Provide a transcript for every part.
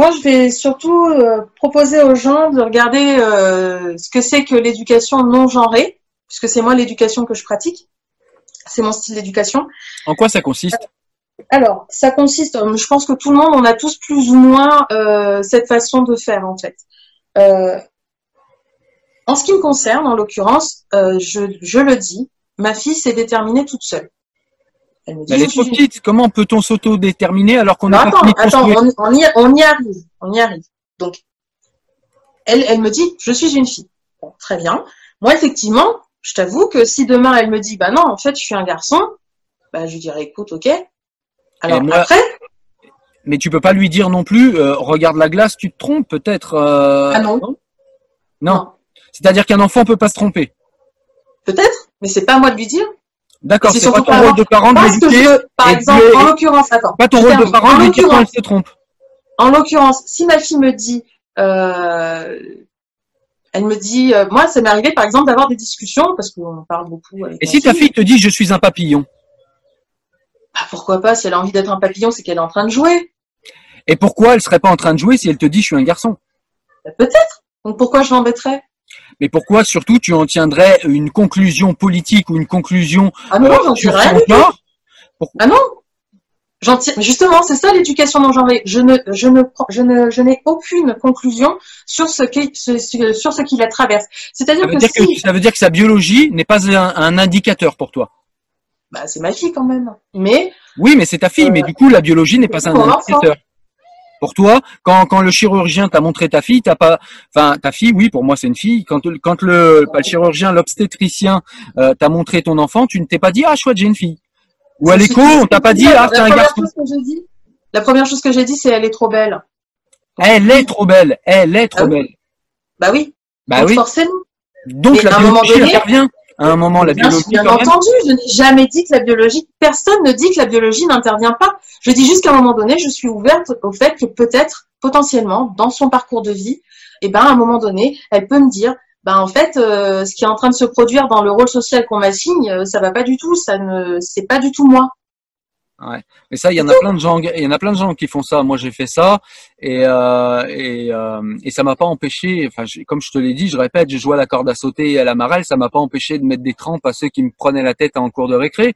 Moi, je vais surtout euh, proposer aux gens de regarder euh, ce que c'est que l'éducation non genrée, puisque c'est moi l'éducation que je pratique. C'est mon style d'éducation. En quoi ça consiste? Alors, ça consiste, euh, je pense que tout le monde, on a tous plus ou moins euh, cette façon de faire, en fait. Euh, en ce qui me concerne, en l'occurrence, euh, je, je le dis, ma fille s'est déterminée toute seule. Elle me dit, Elle est trop petite. Comment peut-on s'auto-déterminer alors qu'on pas attends, attends, on, on y, on y arrive, on y arrive. Donc, elle, elle me dit, je suis une fille. Bon, très bien. Moi, effectivement, je t'avoue que si demain elle me dit, bah non, en fait, je suis un garçon, bah je lui dirais, écoute, ok. Alors moi- après, Mais tu peux pas lui dire non plus, euh, regarde la glace, tu te trompes peut-être. euh, ah non, Non. Non. C'est-à-dire qu'un enfant peut pas se tromper. peut-être, mais c'est pas à moi de lui dire. D'accord, C'est pas ton rôle de parent de l'éduquer. par exemple, en l'occurrence, attends. Pas ton rôle de parent de quand elle se trompe. en l'occurrence, si ma fille me dit, euh, elle me dit, euh, moi, ça m'est arrivé, par exemple, d'avoir des discussions, parce qu'on parle beaucoup avec Et si ta fille te dit je suis un papillon? Bah, pourquoi pas, si elle a envie d'être un papillon, c'est qu'elle est en train de jouer. Et pourquoi elle serait pas en train de jouer si elle te dit je suis un garçon? Bah, Peut-être. Donc pourquoi je l'embêterais? Mais pourquoi surtout tu en tiendrais une conclusion politique ou une conclusion Ah non, euh, sur son corps Ah non Justement, c'est ça l'éducation non genrée. Je ne, je ne, je ne, je n'ai aucune conclusion sur ce qui, sur ce qui la traverse. C'est-à-dire ça veut, que dire si, que, ça veut dire que sa biologie n'est pas un, un indicateur pour toi. bah, c'est ma fille quand même. Mais Oui, mais c'est ta fille, Euh, mais du coup la biologie n'est pas un enfant. Pour toi, quand, quand le chirurgien t'a montré ta fille, t'as pas, enfin ta fille, oui, pour moi c'est une fille. Quand, quand le, pas le chirurgien, l'obstétricien euh, t'a montré ton enfant, tu ne t'es pas dit ah chouette j'ai une fille. Ou à l'écho, on t'a pas dit ah c'est un garçon. dit, la première chose que j'ai dit, c'est elle est trop belle. Elle est trop belle, elle est trop Ah oui. belle. Bah oui. Bah Donc oui. forcément. Donc Mais la à un moment biologie donné- intervient. À un moment, la Bien, biologie bien quand même. entendu, je n'ai jamais dit que la biologie, personne ne dit que la biologie n'intervient pas. Je dis juste qu'à un moment donné, je suis ouverte au fait que peut-être, potentiellement, dans son parcours de vie, eh ben, à un moment donné, elle peut me dire, ben, en fait, euh, ce qui est en train de se produire dans le rôle social qu'on m'assigne, euh, ça va pas du tout, ça ne, c'est pas du tout moi. Mais ça, il y en a plein de gens, il y en a plein de gens qui font ça. Moi, j'ai fait ça et euh, et, euh, et ça m'a pas empêché. Enfin, comme je te l'ai dit, je répète, j'ai joué à la corde à sauter et à la marelle. Ça m'a pas empêché de mettre des trempes à ceux qui me prenaient la tête en cours de récré.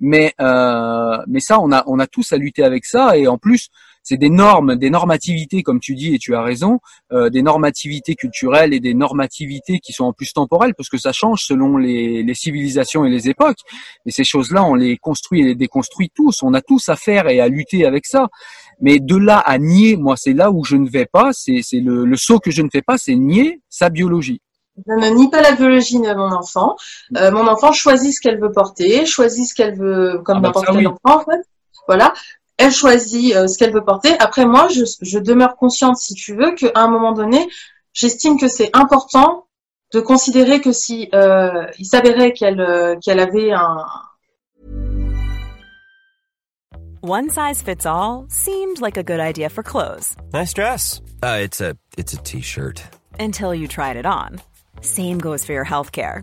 Mais euh, mais ça, on a on a tous à lutter avec ça et en plus. C'est des normes, des normativités, comme tu dis, et tu as raison, euh, des normativités culturelles et des normativités qui sont en plus temporelles, parce que ça change selon les, les civilisations et les époques. Et ces choses-là, on les construit et les déconstruit tous. On a tous à faire et à lutter avec ça. Mais de là à nier, moi, c'est là où je ne vais pas. C'est le, le saut que je ne fais pas, c'est nier sa biologie. Je ne nie pas la biologie de mon enfant. Euh, mon enfant choisit ce qu'elle veut porter, choisit ce qu'elle veut, comme Ah bah n'importe quel oui. enfant, en fait. Voilà. Elle choisit euh, ce qu'elle veut porter. Après, moi, je, je demeure consciente, si tu veux, qu'à un moment donné, j'estime que c'est important de considérer que si euh, il s'avérait qu'elle euh, qu'elle avait un, One size fits all seemed like a good idea for clothes. Nice dress. Uh, it's a it's a t-shirt. Until you tried it on. Same goes for your healthcare.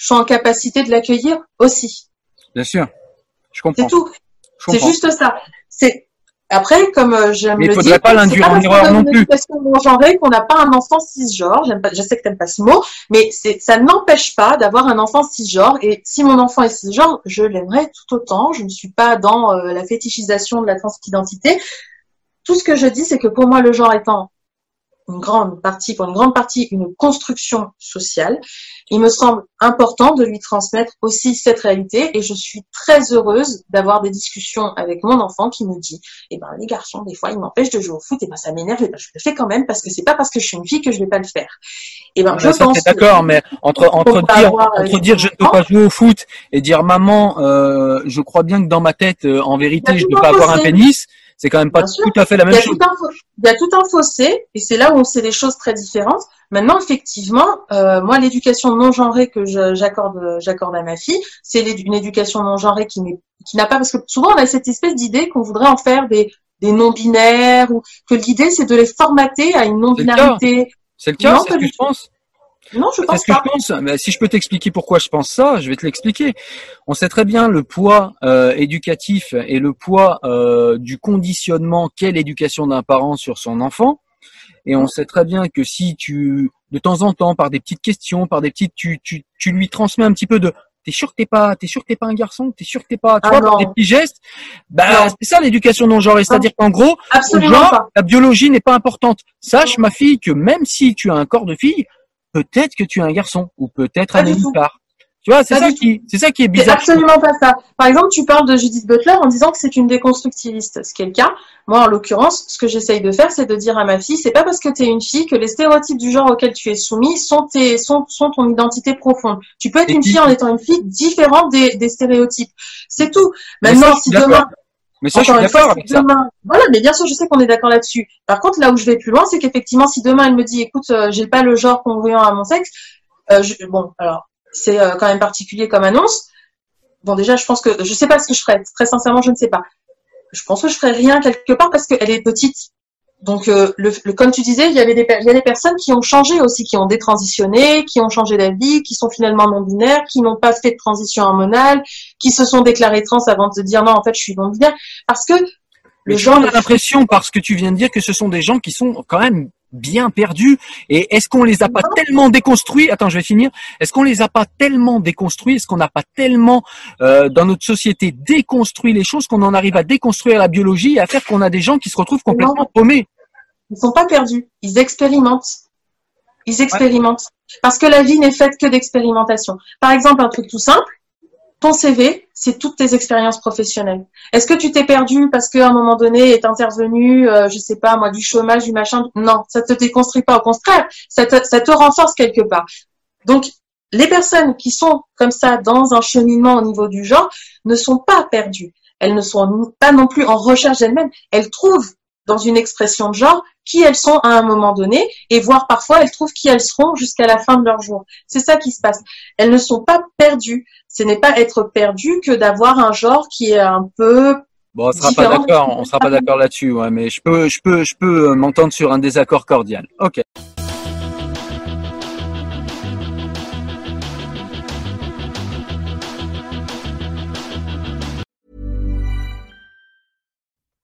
je suis en capacité de l'accueillir aussi. Bien sûr, je comprends. C'est tout. C'est juste ça. C'est après, comme euh, j'aime il le faudrait dire, pas c'est l'induire en erreur non plus. qu'on n'a pas un enfant cisgenre. J'aime pas, je sais que t'aimes pas ce mot, mais c'est, ça n'empêche pas d'avoir un enfant cisgenre. Et si mon enfant est cisgenre, je l'aimerais tout autant. Je ne suis pas dans euh, la fétichisation de la transidentité. Tout ce que je dis, c'est que pour moi, le genre étant une grande partie, pour une grande partie, une construction sociale, il me semble important de lui transmettre aussi cette réalité et je suis très heureuse d'avoir des discussions avec mon enfant qui me dit, eh ben, les garçons, des fois, ils m'empêchent de jouer au foot, et ben, ça m'énerve, et ben, je le fais quand même parce que c'est pas parce que je suis une fille que je vais pas le faire. Et ben, je ça, pense. d'accord, mais entre, entre, dire, avoir, euh, entre dire je ne peux pas jouer au foot et dire maman, euh, je crois bien que dans ma tête, euh, en vérité, a je ne peux pas avoir un pénis, c'est quand même pas tout à fait la même chose. un, il y a tout un fossé, et c'est là où c'est des choses très différentes. Maintenant, effectivement, euh, moi, l'éducation non genrée que j'accorde, j'accorde à ma fille, c'est une éducation non genrée qui n'a pas, parce que souvent on a cette espèce d'idée qu'on voudrait en faire des, des non binaires, ou que l'idée c'est de les formater à une non binarité. C'est le cas, c'est ce que je pense. Non, je pense que pas. je pense. Mais si je peux t'expliquer pourquoi je pense ça, je vais te l'expliquer. On sait très bien le poids euh, éducatif et le poids euh, du conditionnement qu'est l'éducation d'un parent sur son enfant. Et on sait très bien que si tu, de temps en temps, par des petites questions, par des petites, tu, tu, tu lui transmets un petit peu de T'es sûr que t'es pas, t'es sûr que t'es pas un garçon, t'es sûr que t'es pas, tu Ah vois, des petits gestes. Bah, c'est ça l'éducation non genrée. C'est-à-dire qu'en gros, genre, la biologie n'est pas importante. Sache, ma fille, que même si tu as un corps de fille, peut-être que tu es un garçon ou peut-être un nénuphar. Tu vois, c'est ça qui, c'est ça qui est C'est bizarre. absolument pas ça. Par exemple, tu parles de Judith Butler en disant que c'est une déconstructiviste, ce qui est le cas. Moi, en l'occurrence, ce que j'essaye de faire, c'est de dire à ma fille, c'est pas parce que tu es une fille que les stéréotypes du genre auquel tu es soumis sont, tes, sont, sont ton identité profonde. Tu peux être Et une fille en étant une fille différente des, des stéréotypes. C'est tout. Maintenant, ça, si demain, Mais ça, je suis d'accord avec ça. demain, voilà, mais bien sûr, je sais qu'on est d'accord là-dessus. Par contre, là où je vais plus loin, c'est qu'effectivement, si demain elle me dit, écoute, euh, j'ai pas le genre congruent à mon sexe, euh, je- bon, alors c'est euh, quand même particulier comme annonce. Bon, déjà, je pense que je sais pas ce que je ferais. Très sincèrement, je ne sais pas. Je pense que je ferais rien quelque part parce qu'elle est petite. Donc, euh, le, le- comme tu disais, il y avait des, il y a des personnes qui ont changé aussi, qui ont détransitionné, qui ont changé d'avis, qui sont finalement non binaires, qui n'ont pas fait de transition hormonale, qui se sont déclarées trans avant de se dire non, en fait, je suis non binaire, parce que Mais le genre as l'impression, parce que tu viens de dire, que ce sont des gens qui sont quand même bien perdus. Et est-ce qu'on les a pas tellement déconstruits? Attends, je vais finir. Est-ce qu'on les a pas tellement déconstruits? Est-ce qu'on n'a pas tellement euh, dans notre société déconstruit les choses qu'on en arrive à déconstruire la biologie et à faire qu'on a des gens qui se retrouvent complètement paumés? Ils sont pas perdus, ils expérimentent. Ils expérimentent. Parce que la vie n'est faite que d'expérimentation. Par exemple, un truc tout simple, ton CV, c'est toutes tes expériences professionnelles. Est-ce que tu t'es perdu parce qu'à un moment donné est intervenu, euh, je sais pas moi, du chômage, du machin? Non, ça te déconstruit pas. Au contraire, ça te, ça te renforce quelque part. Donc, les personnes qui sont comme ça dans un cheminement au niveau du genre ne sont pas perdues. Elles ne sont pas non plus en recherche d'elles-mêmes. Elles trouvent dans une expression de genre qui elles sont à un moment donné et voire parfois elles trouvent qui elles seront jusqu'à la fin de leur jour. C'est ça qui se passe. Elles ne sont pas perdues. Ce n'est pas être perdu que d'avoir un genre qui est un peu Bon, on sera pas d'accord, on sera pas d'accord là-dessus, ouais, mais je peux, je peux, je peux m'entendre sur un désaccord cordial. Ok.